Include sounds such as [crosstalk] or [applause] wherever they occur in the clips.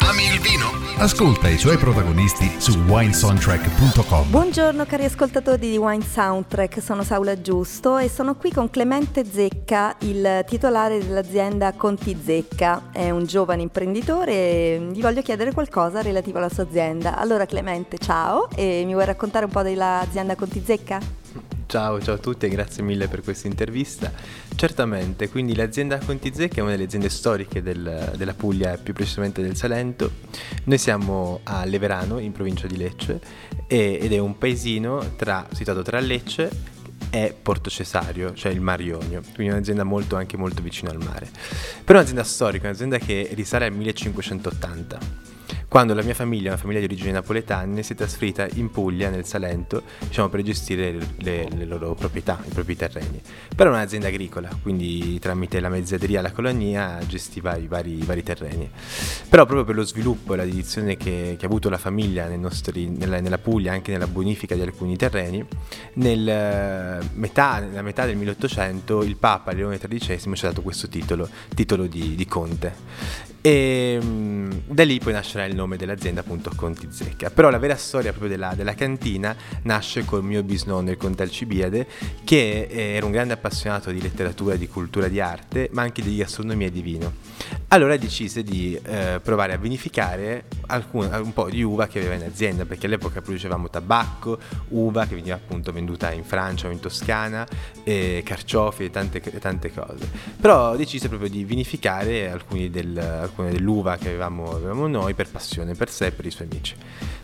Ami il vino? Ascolta i suoi protagonisti su winesoundtrack.com. Buongiorno cari ascoltatori di Wine Soundtrack, sono Saula Giusto e sono qui con Clemente Zecca, il titolare dell'azienda Conti Zecca. È un giovane imprenditore e gli voglio chiedere qualcosa relativo alla sua azienda. Allora Clemente, ciao e mi vuoi raccontare un po' dell'azienda Conti Zecca? Ciao, ciao a tutti e grazie mille per questa intervista. Certamente, quindi l'azienda Conti Zecca è una delle aziende storiche del, della Puglia, più precisamente del Salento. Noi siamo a Leverano, in provincia di Lecce, e, ed è un paesino tra, situato tra Lecce e Porto Cesario, cioè il Mar Ionio, quindi un'azienda molto, anche molto vicina al mare. Però è un'azienda storica, un'azienda che risale al 1580 quando la mia famiglia, una famiglia di origini napoletane, si è trasferita in Puglia, nel Salento, diciamo, per gestire le, le, loro proprietà, i propri terreni. Però è un'azienda agricola, quindi tramite la mezzateria e la colonia gestiva i vari, i vari, terreni. Però proprio per lo sviluppo e la dedizione che, che ha avuto la famiglia nel nostri, nella, nella, Puglia, anche nella bonifica di alcuni terreni, nel metà, nella metà del 1800 il Papa Leone XIII ci ha dato questo titolo, titolo di, di conte. E mm, da lì poi nascerà il nome dell'azienda, appunto Conti Zecca. Però la vera storia proprio della, della cantina nasce col mio bisnonno, il conte Alcibiade, che era un grande appassionato di letteratura, di cultura, di arte, ma anche di gastronomia e di vino. Allora decise di eh, provare a vinificare alcun, un po' di uva che aveva in azienda, perché all'epoca producevamo tabacco, uva che veniva appunto venduta in Francia o in Toscana, eh, carciofi e tante, tante, cose. Però decise proprio di vinificare alcuni del dell'uva che avevamo, avevamo, noi per passione per sé e per i suoi amici.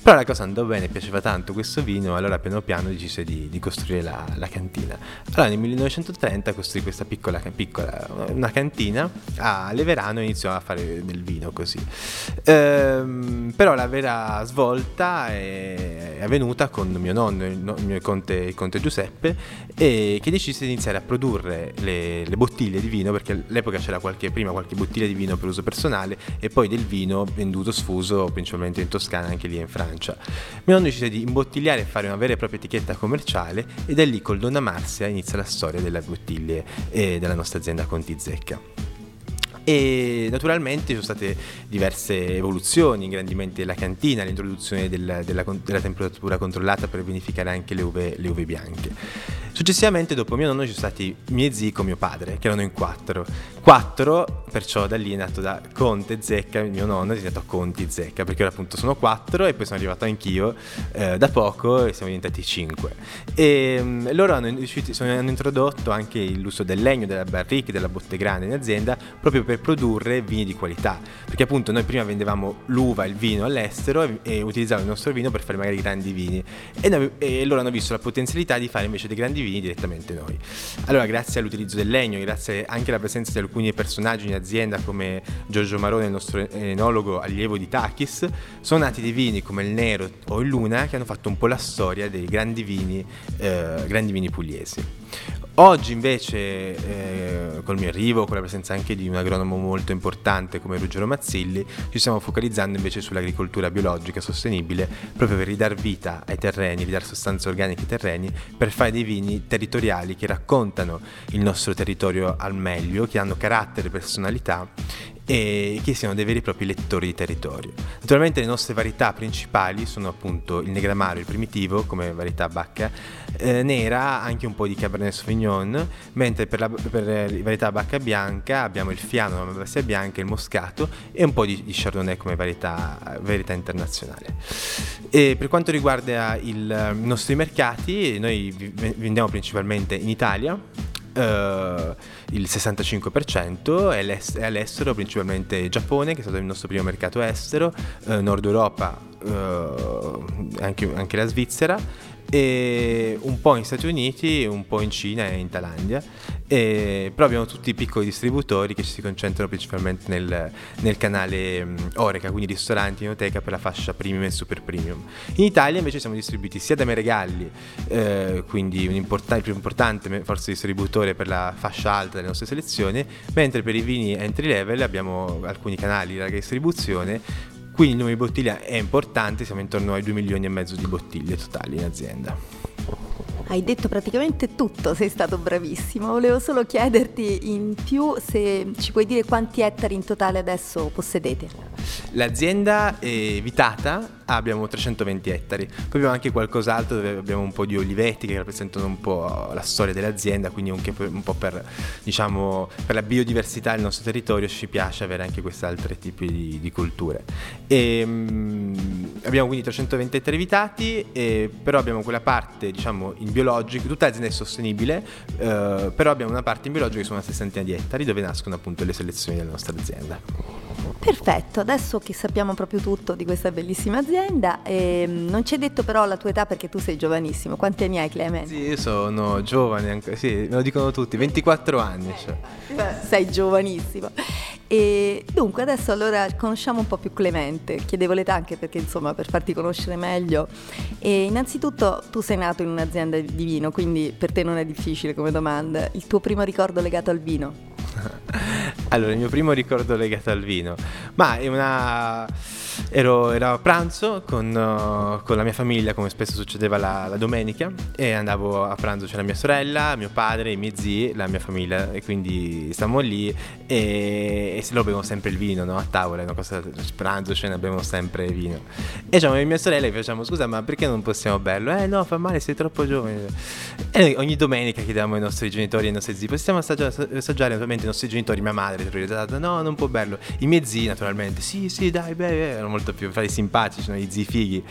Però la cosa andò bene, piaceva tanto questo vino, allora piano piano decise di, di costruire la, la, cantina. Allora nel 1930 costruì questa piccola, piccola una cantina a Leverano e iniziò a fare del vino così. Ehm, però la vera svolta è, è avvenuta con mio nonno, il, mio conte, il conte Giuseppe, che decise di iniziare a produrre le, le bottiglie di vino, perché all'epoca c'era qualche, prima qualche bottiglia di vino per uso personale e poi del vino venduto sfuso principalmente in Toscana anche lì in Francia. Mio nonno decise di imbottigliare e fare una vera e propria etichetta commerciale e da lì col Donna Marzia inizia la storia delle bottiglie e della nostra azienda Conti Zecca. E naturalmente ci sono state diverse evoluzioni, ingrandimenti della cantina, l'introduzione del, della, della, temperatura controllata per verificare anche le uve, le uve bianche. Successivamente, dopo mio nonno, ci sono stati miei zii con mio padre, che erano in quattro. Quattro, perciò da lì è nato da Conte Zecca, mio nonno è diventato Conti Zecca, perché ora appunto sono quattro e poi sono arrivato anch'io eh, da poco e siamo diventati cinque. E um, loro hanno, sono, hanno, introdotto anche l'uso del legno, della barrique, della botte grande in azienda, proprio per produrre vini di qualità. Perché appunto noi prima vendevamo l'uva, il vino all'estero e, e utilizzavamo il nostro vino per fare magari grandi vini. E, noi, e loro hanno visto la potenzialità di fare invece dei grandi vini vini direttamente noi. Allora, grazie all'utilizzo del legno, grazie anche alla presenza di alcuni personaggi in azienda come Giorgio Marone, il nostro enologo allievo di Takis, sono nati dei vini come il Nero o il Luna che hanno fatto un po' la storia dei grandi vini, eh, grandi vini pugliesi. Oggi invece, eh, col mio arrivo, con la presenza anche di un agronomo molto importante come Ruggero Mazzilli, ci stiamo focalizzando invece sull'agricoltura biologica sostenibile, proprio per ridare vita ai terreni, ridare sostanze organiche ai terreni, per fare dei vini territoriali che raccontano il nostro territorio al meglio, che hanno carattere personalità e che siano dei veri e propri lettori di territorio. Naturalmente le nostre varietà principali sono appunto il Negramaro, il primitivo come varietà bacca eh, nera, anche un po' di Cabernet Sauvignon, mentre per la, per la varietà bacca bianca abbiamo il Fiano, la Bassia bianca, il Moscato e un po' di, di Chardonnay come varietà, varietà internazionale. E per quanto riguarda il, i nostri mercati, noi vendiamo principalmente in Italia, Uh, il 65% è, all'estero, principalmente Giappone, che è stato il nostro primo mercato estero, uh, Nord Europa, uh, anche, anche la Svizzera e un po' in Stati Uniti, un po' in Cina e in Thailandia, e, però abbiamo tutti i piccoli distributori che si concentrano principalmente nel, nel canale um, Oreca, quindi ristoranti, inoteca per la fascia premium e super premium. In Italia invece siamo distribuiti sia da Meregalli, eh, quindi import- il più importante forse distributore per la fascia alta delle nostre selezioni, mentre per i vini entry level abbiamo alcuni canali di larga distribuzione quindi il numero di bottiglie è importante, siamo intorno ai 2 milioni e mezzo di bottiglie totali in azienda. Hai detto praticamente tutto, sei stato bravissimo. Volevo solo chiederti in più se ci puoi dire quanti ettari in totale adesso possedete. L'azienda è vitata, abbiamo 320 ettari, poi abbiamo anche qualcos'altro dove abbiamo un po' di olivetti che rappresentano un po' la storia dell'azienda, quindi anche un po' per, diciamo, per la biodiversità del nostro territorio ci piace avere anche questi altri tipi di, di culture. E, um, abbiamo quindi 320 ettari vitati, e, però abbiamo quella parte diciamo, in biologico, tutta l'azienda è sostenibile, eh, però abbiamo una parte in biologico che sono una sessantina di ettari dove nascono appunto le selezioni della nostra azienda. Perfetto, adesso che sappiamo proprio tutto di questa bellissima azienda, ehm, non ci hai detto però la tua età perché tu sei giovanissimo. Quanti anni hai Clement? Sì, io sono giovane, anche, sì, me lo dicono tutti, 24 anni. Cioè. Sei giovanissimo. E dunque adesso allora conosciamo un po' più Clemente, chiedevo l'età anche perché insomma per farti conoscere meglio. E innanzitutto tu sei nato in un'azienda di vino, quindi per te non è difficile come domanda. Il tuo primo ricordo legato al vino? Allora, il mio primo ricordo legato al vino, ma è una ero, ero a pranzo con, uh, con, la mia famiglia, come spesso succedeva la, la, domenica, e andavo a pranzo, c'era mia sorella, mio padre, i miei zii, la mia famiglia, e quindi stavamo lì e, e se lo bevono sempre il vino, no? A tavola, una cosa, pranzo, cena, bevono sempre vino. E diciamo, mia sorella gli facciamo, scusa, ma perché non possiamo berlo? Eh no, fa male, sei troppo giovane. E ogni domenica chiediamo ai nostri genitori e ai nostri zii, possiamo assaggiare, assaggiare naturalmente i nostri genitori, mia madre, no, non può berlo. I miei zii, naturalmente, sì, sì, dai, beh, erano molto più fra simpatici, sono i zii fighi.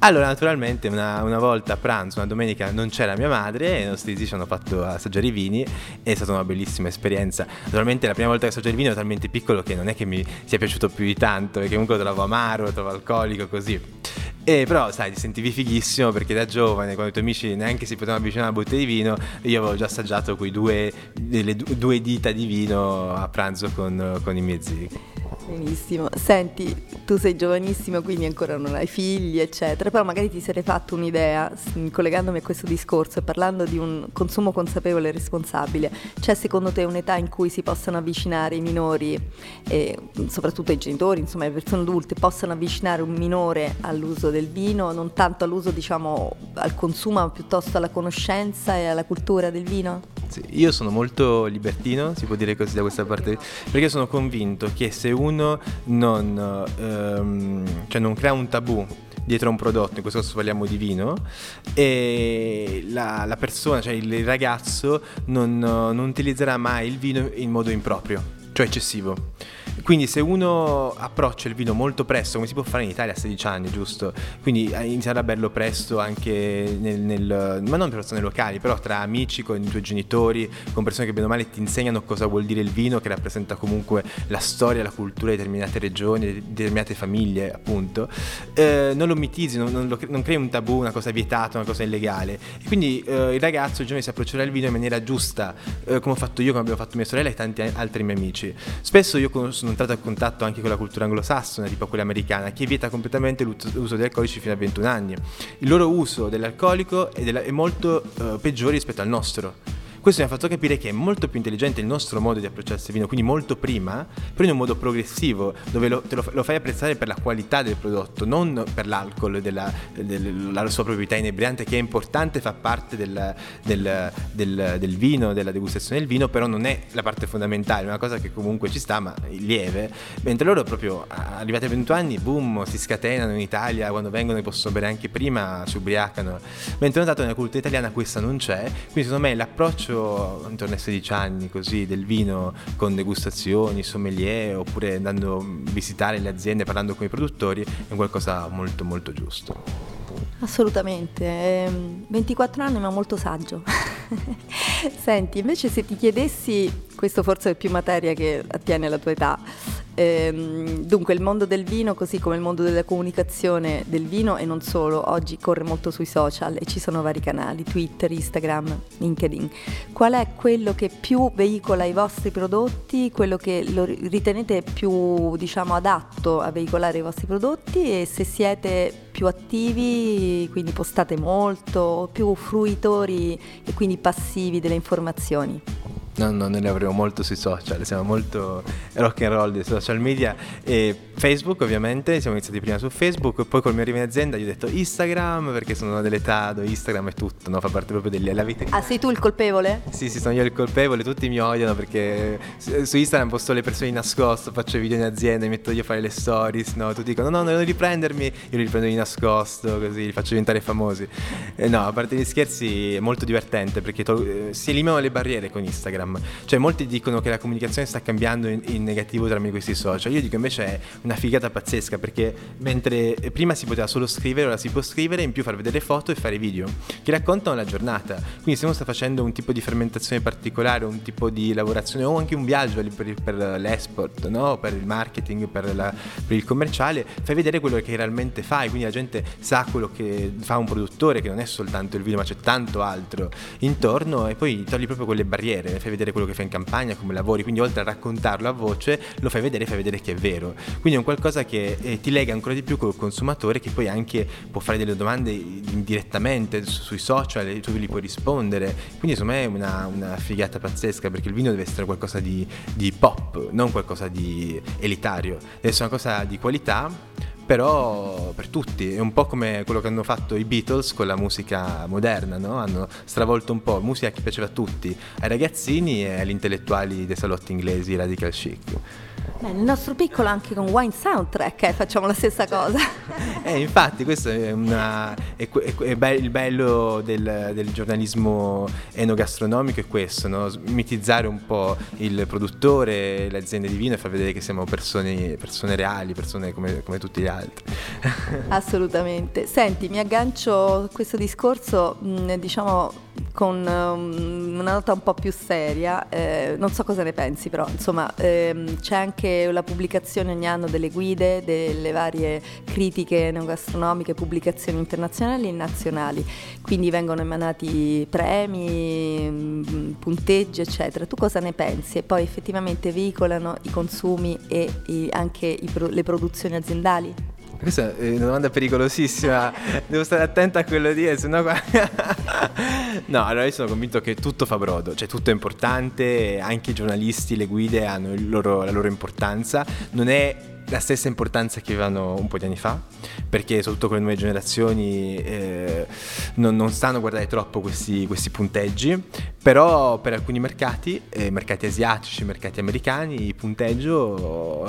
Allora, naturalmente, una, una, volta a pranzo, una domenica, non c'era mia madre e i nostri zii ci hanno fatto assaggiare i vini. È stata una bellissima esperienza. Naturalmente, la prima volta che assaggiare il vino ero talmente piccolo che non è che mi sia piaciuto più di tanto, perché comunque lo trovo amaro, lo trovo alcolico, così. E però, sai, ti sentivi fighissimo perché da giovane, quando i tuoi amici neanche si potevano avvicinare a una bottiglia di vino, io avevo già assaggiato quei due, due dita di vino a pranzo con, con i miei zii. Benissimo, senti, tu sei giovanissimo quindi ancora non hai figli eccetera, però magari ti sarei fatto un'idea collegandomi a questo discorso e parlando di un consumo consapevole e responsabile, c'è secondo te un'età in cui si possano avvicinare i minori, e soprattutto i genitori, insomma le persone adulte, possano avvicinare un minore all'uso del vino, non tanto all'uso diciamo al consumo ma piuttosto alla conoscenza e alla cultura del vino? Sì, io sono molto libertino, si può dire così da questa parte, perché sono convinto che se uno non, ehm, cioè non crea un tabù dietro a un prodotto, in questo caso parliamo di vino, e la, la persona, cioè il ragazzo, non, non utilizzerà mai il vino in modo improprio, cioè eccessivo. Quindi se uno approccia il vino molto presto, come si può fare in Italia a 16 anni, giusto? Quindi eh, inizierà bello presto anche nel, nel, ma non per persone locali, però tra amici, con i tuoi genitori, con persone che bene o male ti insegnano cosa vuol dire il vino, che rappresenta comunque la storia, la cultura di determinate regioni, di determinate famiglie, appunto. Eh, non lo mitizzi, non, non, lo, non, crei un tabù, una cosa vietata, una cosa illegale. E quindi eh, il ragazzo, il giovane, si approccerà al vino in maniera giusta, eh, come ho fatto io, come abbiamo fatto mia sorella e tanti altri miei amici. Spesso io sono entrato a contatto anche con la cultura anglosassone, tipo quella americana, che vieta completamente l'uso di alcolici fino a 21 anni. Il loro uso dell'alcolico è, molto uh, peggiore rispetto al nostro questo mi ha fatto capire che è molto più intelligente il nostro modo di approcciarsi al vino, quindi molto prima, però in un modo progressivo, dove lo, lo, lo, fai apprezzare per la qualità del prodotto, non per l'alcol, della, della sua proprietà inebriante, che è importante, fa parte del, del, del, del, vino, della degustazione del vino, però non è la parte fondamentale, è una cosa che comunque ci sta, ma lieve. Mentre loro proprio arrivati a 20 anni, boom, si scatenano in Italia, quando vengono e possono bere anche prima, si ubriacano. Mentre ho notato nella cultura italiana questa non c'è, quindi secondo me l'approccio intorno ai 16 anni così del vino con degustazioni, sommelier oppure andando a visitare le aziende, parlando con i produttori è qualcosa molto molto giusto. Assolutamente, 24 ehm, anni ma molto saggio. [laughs] Senti, invece se ti chiedessi, questo forse è più materia che attiene alla tua età, Ehm, dunque il mondo del vino, così come il mondo della comunicazione del vino e non solo, oggi corre molto sui social e ci sono vari canali, Twitter, Instagram, LinkedIn. Qual è quello che più veicola i vostri prodotti, quello che ritenete più diciamo, adatto a veicolare i vostri prodotti e se siete più attivi, quindi postate molto, più fruitori e quindi passivi delle informazioni? No, no, noi lavoriamo molto sui social, siamo molto rock and roll dei social media e Facebook ovviamente, siamo iniziati prima su Facebook, poi col mio arrivo in azienda gli ho detto Instagram perché sono dell'età dove Instagram è tutto, no? fa parte proprio della vita. Ah, sei tu il colpevole? Sì, sì, sono io il colpevole, tutti mi odiano perché su Instagram posto le persone di nascosto, faccio video in azienda, mi metto io a fare le stories, no? Tutti dicono no, no, non riprendermi, io li riprendo di nascosto, così li faccio diventare famosi. Eh, no, a parte gli scherzi è molto divertente perché to- si eliminano le barriere con Instagram Instagram. Cioè molti dicono che la comunicazione sta cambiando in, in negativo tramite questi social. Io dico invece è una figata pazzesca perché mentre prima si poteva solo scrivere, ora si può scrivere in più far vedere foto e fare video che raccontano la giornata. Quindi se uno sta facendo un tipo di fermentazione particolare, un tipo di lavorazione o anche un viaggio per, per l'esport, no? per il marketing, per, la, per il commerciale, fai vedere quello che realmente fai. Quindi la gente sa quello che fa un produttore, che non è soltanto il video, ma c'è tanto altro intorno e poi togli proprio quelle barriere, fai vedere quello che fai in campagna, come lavori, quindi oltre a raccontarlo a voce lo fai vedere e fai vedere che è vero. Quindi è un qualcosa che eh, ti lega ancora di più col consumatore che poi anche può fare delle domande indirettamente su, sui social e tu gli puoi rispondere. Quindi secondo me è una, una, figata pazzesca perché il vino deve essere qualcosa di, di pop, non qualcosa di elitario, deve essere una cosa di qualità però per tutti è un po' come quello che hanno fatto i Beatles con la musica moderna, no? hanno stravolto un po' musica che piaceva a tutti, ai ragazzini e agli intellettuali dei salotti inglesi radical chic. Beh, nel nostro piccolo anche con Wine Soundtrack eh, facciamo la stessa cosa. [laughs] eh, infatti questo è, una, è, è, be- il bello del, del, giornalismo enogastronomico è questo, no? mitizzare un po' il produttore, le aziende di vino e far vedere che siamo persone, persone reali, persone come, come tutti gli altri. [laughs] Assolutamente. Senti, mi aggancio a questo discorso, mh, diciamo con um, una nota un po' più seria, eh, non so cosa ne pensi però, insomma ehm, c'è anche la pubblicazione ogni anno delle guide, delle varie critiche neogastronomiche, pubblicazioni internazionali e nazionali, quindi vengono emanati premi, mm, punteggi eccetera. Tu cosa ne pensi? E poi effettivamente veicolano i consumi e i, anche i, le produzioni aziendali? Questa è una domanda pericolosissima, devo stare attenta a quello di sennò qua... [laughs] No, allora io sono convinto che tutto fa brodo, cioè tutto è importante, anche i giornalisti, le guide hanno loro, la loro importanza, non è la stessa importanza che avevano un po' di anni fa, perché soprattutto con le nuove generazioni eh, non, non, stanno a guardare troppo questi, questi punteggi, però per alcuni mercati, eh, mercati asiatici, mercati americani, il punteggio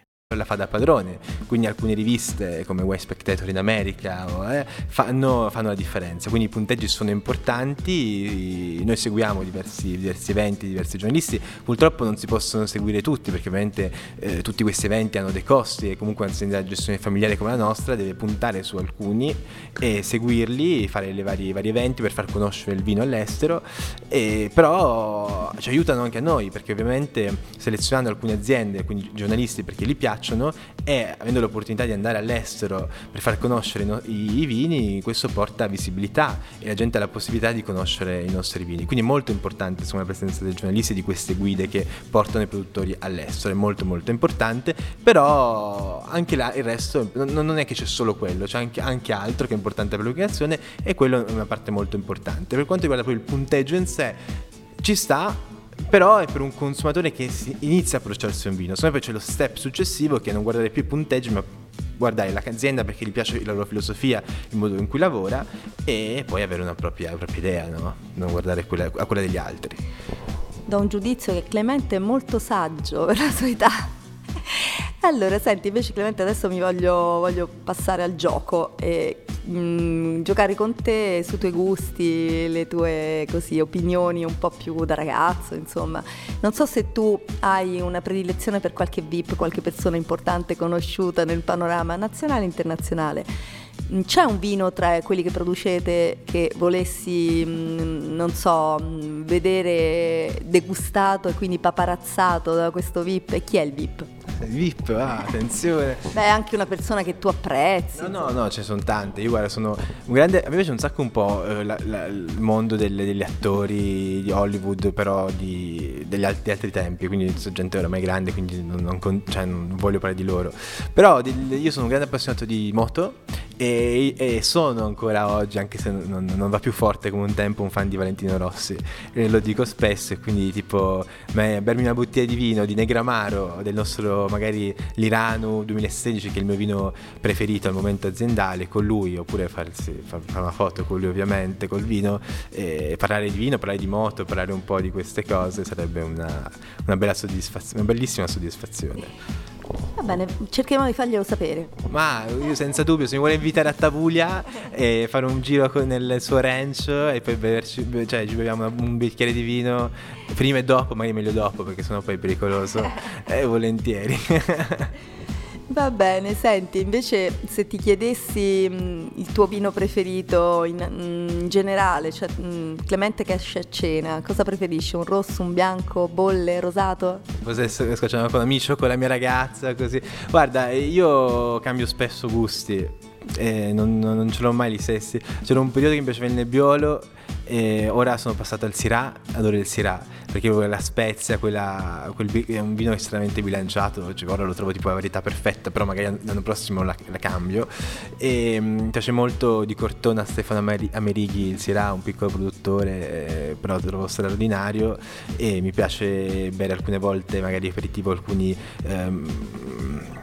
La fa da padrone, quindi alcune riviste come West Spectator in America eh, fanno, fanno, la differenza, quindi i punteggi sono importanti, noi seguiamo diversi, diversi, eventi, diversi giornalisti, purtroppo non si possono seguire tutti perché ovviamente eh, tutti questi eventi hanno dei costi e comunque un'azienda di gestione familiare come la nostra deve puntare su alcuni e seguirli, fare i vari, eventi per far conoscere il vino all'estero, e, però ci aiutano anche a noi perché ovviamente selezionando alcune aziende, quindi giornalisti perché li piace, piacciono e avendo l'opportunità di andare all'estero per far conoscere i, i, vini, questo porta visibilità e la gente ha la possibilità di conoscere i nostri vini. Quindi è molto importante insomma, la presenza dei giornalisti e di queste guide che portano i produttori all'estero, è molto molto importante, però anche là il resto non, non è che c'è solo quello, c'è anche, anche altro che è importante per l'educazione e quello è una parte molto importante. Per quanto riguarda poi il punteggio in sé, ci sta però è per un consumatore che inizia a approcciarsi a un vino. Secondo me poi c'è lo step successivo che è non guardare più i punteggi, ma guardare l'azienda perché gli piace la loro filosofia, il modo in cui lavora e poi avere una propria, propria idea, no? non guardare quella, a quella degli altri. Da un giudizio che Clemente è molto saggio [laughs] per la sua età. Allora, senti, invece Clemente adesso mi voglio, voglio passare al gioco e mm, giocare con te sui tuoi gusti, le tue così, opinioni un po' più da ragazzo, insomma. Non so se tu hai una predilezione per qualche VIP, qualche persona importante conosciuta nel panorama nazionale e internazionale. Mm, c'è un vino tra quelli che producete che volessi, mm, non so, vedere degustato e quindi paparazzato da questo VIP? Chi è il VIP? VIP, ah, attenzione. Beh, anche una persona che tu apprezzi. No, no, no, ce ne sono tante. Io guarda, sono un grande. A me piace un sacco un po' eh, la, la, il mondo delle, degli attori di Hollywood, però di, degli altri, di altri tempi. Quindi sono gente oramai grande, quindi non, non, cioè, non voglio parlare di loro. Però di, io sono un grande appassionato di moto e, e, sono ancora oggi, anche se non, non, va più forte come un tempo, un fan di Valentino Rossi. E lo dico spesso, e quindi tipo bermi una bottiglia di vino di Negramaro, del nostro magari l'Irano 2016, che è il mio vino preferito al momento aziendale, con lui, oppure farsi, fare una foto con lui ovviamente, col vino, e parlare di vino, parlare di moto, parlare un po' di queste cose, sarebbe una, una bella soddisfazione, una bellissima soddisfazione. Va bene, cerchiamo di farglielo sapere. Ma io senza dubbio, se mi vuole invitare a Tavuglia e fare un giro con nel suo ranch e poi beverci, cioè ci beviamo un bicchiere di vino prima e dopo, ma io meglio dopo perché sennò poi è pericoloso, [laughs] e volentieri. [laughs] Va bene, senti, invece se ti chiedessi mh, il tuo vino preferito in, in generale, cioè mh, Clemente che esce a cena, cosa preferisci? Un rosso, un bianco, bolle, rosato? Cos'è scocciamo con amici o con la mia ragazza, così. Guarda, io cambio spesso gusti, e non, non ce l'ho mai gli stessi. C'era un periodo che mi piaceva il nebbiolo e ora sono passato al Syrah, adoro il Syrah perché la spezia, quella, quel, è un vino estremamente bilanciato, cioè ora lo trovo tipo la varietà perfetta, però magari l'anno prossimo la, la cambio. E mm, mi piace molto di Cortona Stefano Amerighi, il Syrah, un piccolo produttore, eh, però lo trovo straordinario e mi piace bere alcune volte magari aperitivo alcuni ehm,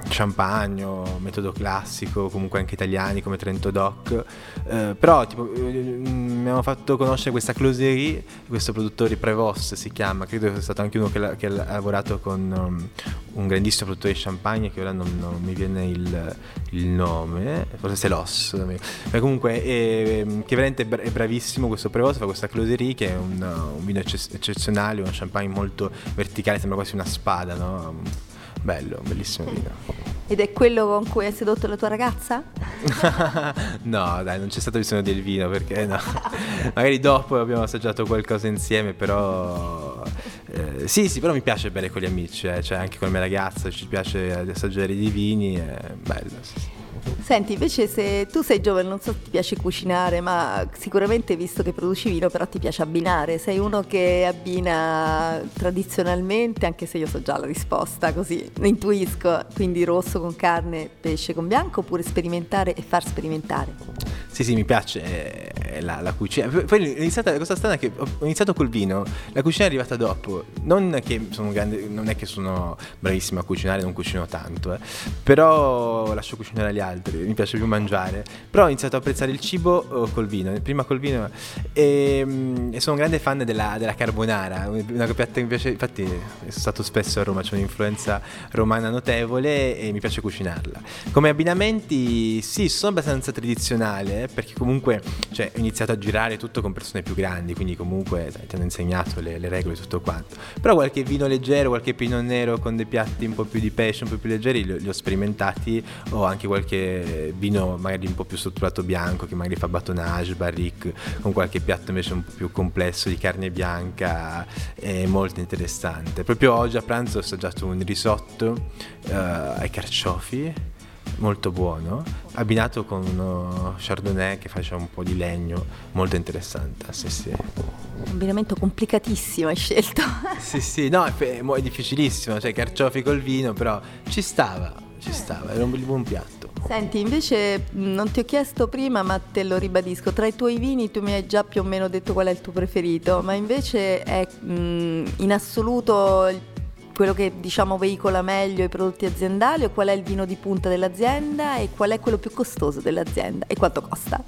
champagne, metodo classico, comunque anche italiani come Trento Doc. Eh, però tipo, eh, mi hanno fatto conoscere questa Closerie, questo produttore Prevost si chiama, credo sia stato anche uno che, la, che ha lavorato con um, un grandissimo produttore di champagne che ora non, non mi viene il, il, nome, forse Selos. Ma comunque è, che veramente è bravissimo questo Prevost, fa questa Closerie che è un, un vino eccezionale, un champagne molto verticale, sembra quasi una spada, no? Bello, bellissimo vino. Ed è quello con cui hai sedotto la tua ragazza? [laughs] no, dai, non c'è stato bisogno del vino perché no. [laughs] Magari dopo abbiamo assaggiato qualcosa insieme, però eh, sì, sì, però mi piace bere con gli amici, eh. cioè anche con la mia ragazza ci piace assaggiare dei vini, è bello. Sì, sì. Senti, invece se tu sei giovane, non so se ti piace cucinare, ma sicuramente visto che produci vino, però ti piace abbinare. Sei uno che abbina tradizionalmente, anche se io so già la risposta, così intuisco, quindi rosso con carne, pesce con bianco, oppure sperimentare e far sperimentare. Sì, sì, mi piace. eh, la, la, cucina. Poi è iniziata, la cosa strana è che ho iniziato col vino, la cucina è arrivata dopo. Non, che sono grande, non è che sono bravissimo a cucinare, non cucino tanto, eh. però lascio cucinare agli altri, mi piace più mangiare. Però ho iniziato a apprezzare il cibo oh, col vino, prima col vino e, mm, e sono un grande fan della, della carbonara, una piatta che mi piace, infatti sono stato spesso a Roma, c'è un'influenza romana notevole e mi piace cucinarla. Come abbinamenti sì, sono abbastanza tradizionale perché comunque cioè, ho iniziato a girare tutto con persone più grandi, quindi comunque sai, ti hanno insegnato le, le regole e tutto quanto. Però qualche vino leggero, qualche pinot nero con dei piatti un po' più di pesce, un po' più leggeri, li ho sperimentati o anche qualche vino magari un po' più strutturato bianco che magari fa batonnage, barrique, con qualche piatto invece un po' più complesso di carne bianca, è molto interessante. Proprio oggi a pranzo ho assaggiato un risotto uh, ai carciofi molto buono, abbinato con uno chardonnay che faceva un po' di legno, molto interessante. Sì, sì. Un abbinamento complicatissimo hai scelto. sì, sì, no, è, è difficilissimo, cioè carciofi col vino, però ci stava, ci stava, era un buon piatto. Senti, invece non ti ho chiesto prima, ma te lo ribadisco, tra i tuoi vini tu mi hai già più o meno detto qual è il tuo preferito, ma invece è mh, in assoluto il quello che diciamo veicola meglio i prodotti aziendali o qual è il vino di punta dell'azienda e qual è quello più costoso dell'azienda e quanto costa?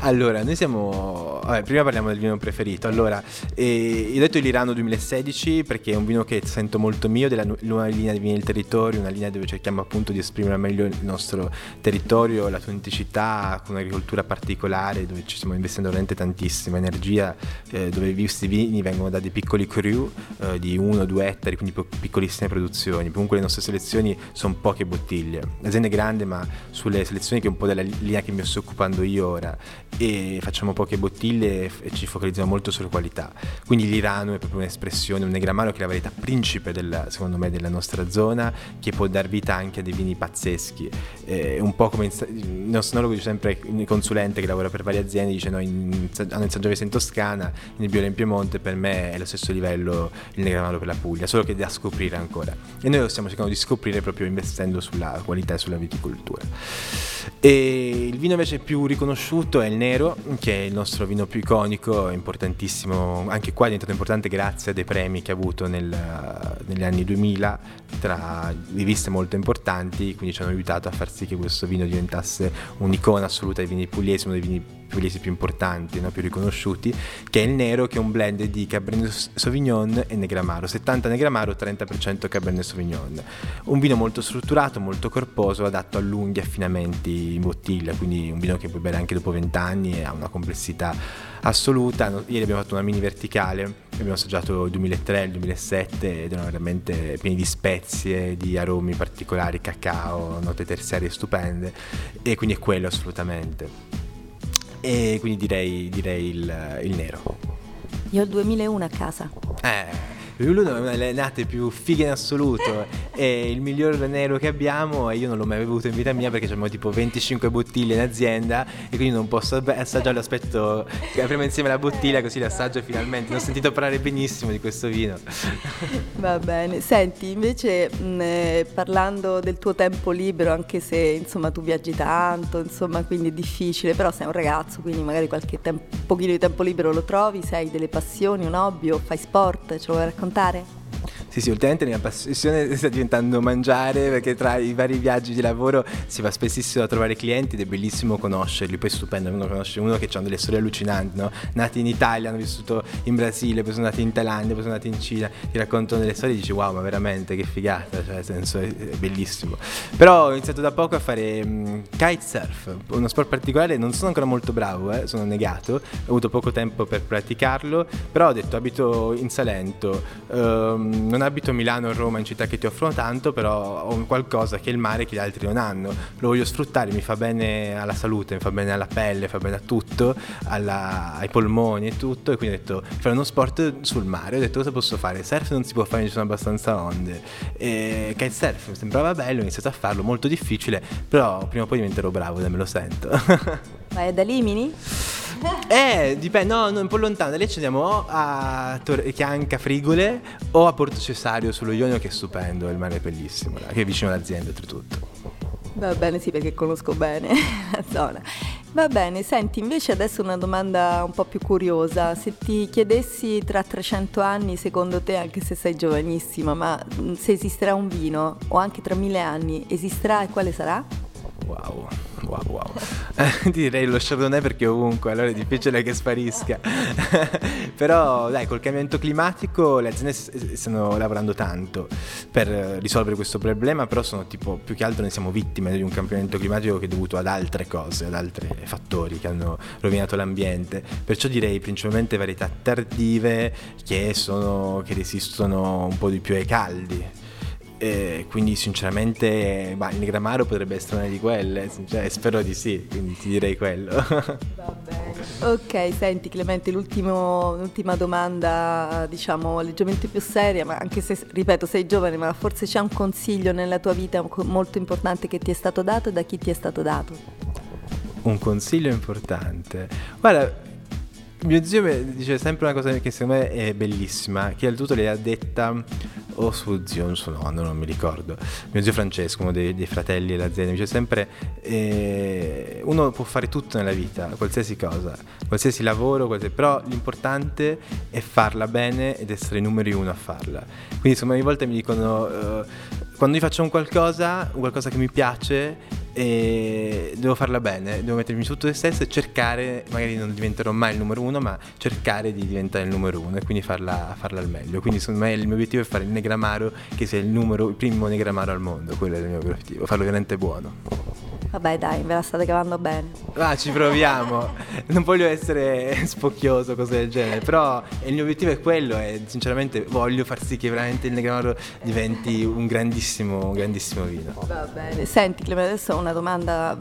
Allora, noi siamo. Vabbè, prima parliamo del vino preferito. Allora, eh, ho detto l'Irano 2016 perché è un vino che sento molto mio, della nuova linea di vini del territorio, una linea dove cerchiamo appunto di esprimere meglio il nostro territorio, l'autenticità, con un'agricoltura particolare, dove ci stiamo investendo veramente tantissima energia, eh, dove questi vini vengono da dei piccoli crew eh, di 1-2 ettari, quindi piccolissime produzioni. Comunque le nostre selezioni sono poche bottiglie. L'azienda è grande, ma sulle selezioni che è un po' della linea che mi sto occupando io ora e facciamo poche bottiglie e ci focalizziamo molto sulla qualità. Quindi l'Irano è proprio un'espressione, un negramaro che è la varietà principe della, secondo me della nostra zona, che può dar vita anche a dei vini pazzeschi. Eh, un po' come il nostro enologo dice sempre, il consulente che lavora per varie aziende, dice no, in, hanno il in Toscana, nel Biola in Piemonte, per me è lo stesso livello il negramaro per la Puglia, solo che da scoprire ancora. E noi lo stiamo cercando di scoprire proprio investendo sulla qualità e sulla viticoltura. E il vino invece più riconosciuto è il nero, che è il nostro vino più iconico, importantissimo, anche qua è diventato importante grazie a dei premi che ha avuto nel, negli anni 2000 tra riviste molto importanti, quindi ci hanno aiutato a far sì che questo vino diventasse un'icona assoluta dei vini pugliesi, uno dei vini pugliesi più importanti, no? più riconosciuti, che è il nero, che è un blend di Cabernet Sauvignon e Negramaro, 70 Negramaro, 30% Cabernet Sauvignon. Un vino molto strutturato, molto corposo, adatto a lunghi affinamenti in bottiglia, quindi un vino che puoi bere anche dopo 20 anni e ha una complessità assoluta. Ieri abbiamo fatto una mini verticale, abbiamo assaggiato il 2003 e il 2007 ed erano veramente pieni di spezie, di aromi particolari, cacao, note terziarie stupende e quindi è quello assolutamente e quindi direi, direi il, il nero. Io ho il 2001 a casa. Eh. Lulu è una delle nate più fighe in assoluto. È il miglior nero che abbiamo e io non l'ho mai bevuto in vita mia perché abbiamo tipo 25 bottiglie in azienda e quindi non posso assaggiarlo. Aspetto che apriamo insieme la bottiglia così l'assaggio finalmente. Ne ho sentito parlare benissimo di questo vino. [laughs] Va bene. Senti, invece mh, eh, parlando del tuo tempo libero, anche se insomma tu viaggi tanto, insomma quindi è difficile, però sei un ragazzo, quindi magari qualche tempo, pochino di tempo libero lo trovi, se hai delle passioni, un hobby o fai sport, ce lo vuoi raccontare? Sì, sì, ultimamente la mia passione sta diventando mangiare perché tra i vari viaggi di lavoro si va spessissimo a trovare clienti ed è bellissimo conoscerli. Poi è stupendo uno conosce uno che ha delle storie allucinanti, no? Nati in Italia, hanno vissuto in Brasile, poi sono nati in Thailandia, poi sono nati in Cina, ti raccontano delle storie e dici wow, ma veramente che figata, cioè nel senso è, è bellissimo. Però ho iniziato da poco a fare um, kitesurf, uno sport particolare, non sono ancora molto bravo, eh, sono negato, ho avuto poco tempo per praticarlo, però ho detto abito in Salento, um, non abito Milano o Roma in città che ti offrono tanto, però ho qualcosa che è il mare che gli altri non hanno. Lo voglio sfruttare, mi fa bene alla salute, mi fa bene alla pelle, fa bene a tutto, alla, ai polmoni e tutto. E quindi ho detto fare uno sport sul mare. Ho detto cosa posso fare? Surf non si può fare, ci sono abbastanza onde. E kitesurf mi sembrava bello, ho iniziato a farlo, molto difficile, però prima o poi diventerò bravo, me lo sento. [laughs] Ma è da Limini? [laughs] Eh, dipende, no, no, un po' lontano. Da lì ci andiamo a Torre Chianca, Frigole o a Porto Cesario sullo Ionio, che è stupendo, il mare è bellissimo, che è vicino all'azienda, oltretutto. Va bene, sì, perché conosco bene [laughs] la zona. Va bene, senti, invece adesso una domanda un po' più curiosa. Se ti chiedessi tra 300 anni, secondo te, anche se sei giovanissima, ma se esisterà un vino, o anche tra mille anni, esisterà e quale sarà? Wow. Wow, wow. Eh, [laughs] direi lo Chardonnay perché ovunque, allora è difficile che sparisca. [laughs] Però dai, col cambiamento climatico le aziende stanno lavorando tanto per risolvere questo problema, però sono tipo più che altro ne siamo vittime di un cambiamento climatico che è dovuto ad altre cose, ad altri fattori che hanno rovinato l'ambiente. Perciò direi principalmente varietà tardive che, sono, che resistono un po' di più ai caldi quindi sinceramente bah, il Negramaro potrebbe essere una di quelle, cioè, spero di sì, quindi ti direi quello. [laughs] Va bene. Ok, senti Clemente, l'ultima domanda, diciamo, leggermente più seria, ma anche se, ripeto, sei giovane, ma forse c'è un consiglio nella tua vita molto importante che ti è stato dato e da chi ti è stato dato? Un consiglio importante. Guarda, mio zio dice sempre una cosa che secondo me è bellissima, che al tutto le ha detta o suo zio o suo nonno, non mi ricordo. Mio zio Francesco, uno dei, dei fratelli dell'azienda, mi dice sempre: eh, uno può fare tutto nella vita, qualsiasi cosa, qualsiasi lavoro, qualsiasi... però l'importante è farla bene ed essere i numeri uno a farla. Quindi, insomma, ogni volta mi dicono: uh, quando io faccio un qualcosa, un qualcosa che mi piace, e devo farla bene, devo mettermi su te stesso e cercare, magari non diventerò mai il numero uno, ma cercare di diventare il numero uno e quindi farla, farla al meglio. Quindi secondo me il mio obiettivo è fare il negramaro che sia il, numero, il primo negramaro al mondo, quello è il mio obiettivo, farlo veramente buono. Vabbè dai, ve la state cavando bene. Ah, ci proviamo. non voglio essere spocchioso, cose del genere, però il mio obiettivo è quello e sinceramente voglio far sì che veramente il Negramaro diventi un grandissimo, un grandissimo vino. Va bene. Senti Clemente, adesso ho una domanda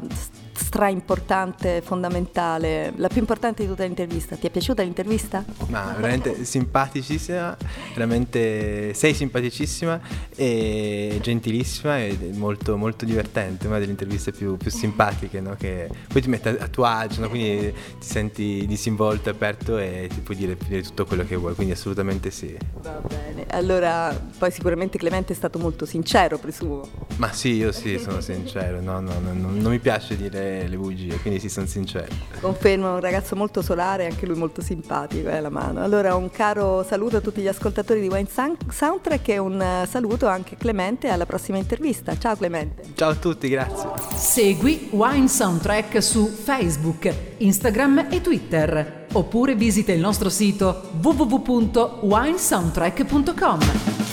stra importante, fondamentale, la più importante di tutta l'intervista. Ti è piaciuta l'intervista? Ma veramente simpaticissima, veramente sei simpaticissima e gentilissima e molto, molto divertente, una delle interviste più, più simpatiche, no? che poi ti mette a tuo agio, no? quindi ti senti disinvolto, aperto e ti puoi dire, dire tutto quello che vuoi, quindi assolutamente sì. Va bene, allora poi sicuramente Clemente è stato molto sincero, presumo. Ma sì, io sì, sono sincero, no, no, no, non mi piace dire le, bugie, quindi si sono sinceri. Confermo, un ragazzo molto solare, anche lui molto simpatico, è eh, la mano. Allora un caro saluto a tutti gli ascoltatori di Wine Soundtrack e un eh, saluto anche a Clemente alla prossima intervista. Ciao Clemente. Ciao a tutti, grazie. Segui Wine Soundtrack su Facebook, Instagram e Twitter. Oppure visita il nostro sito www.winesoundtrack.com.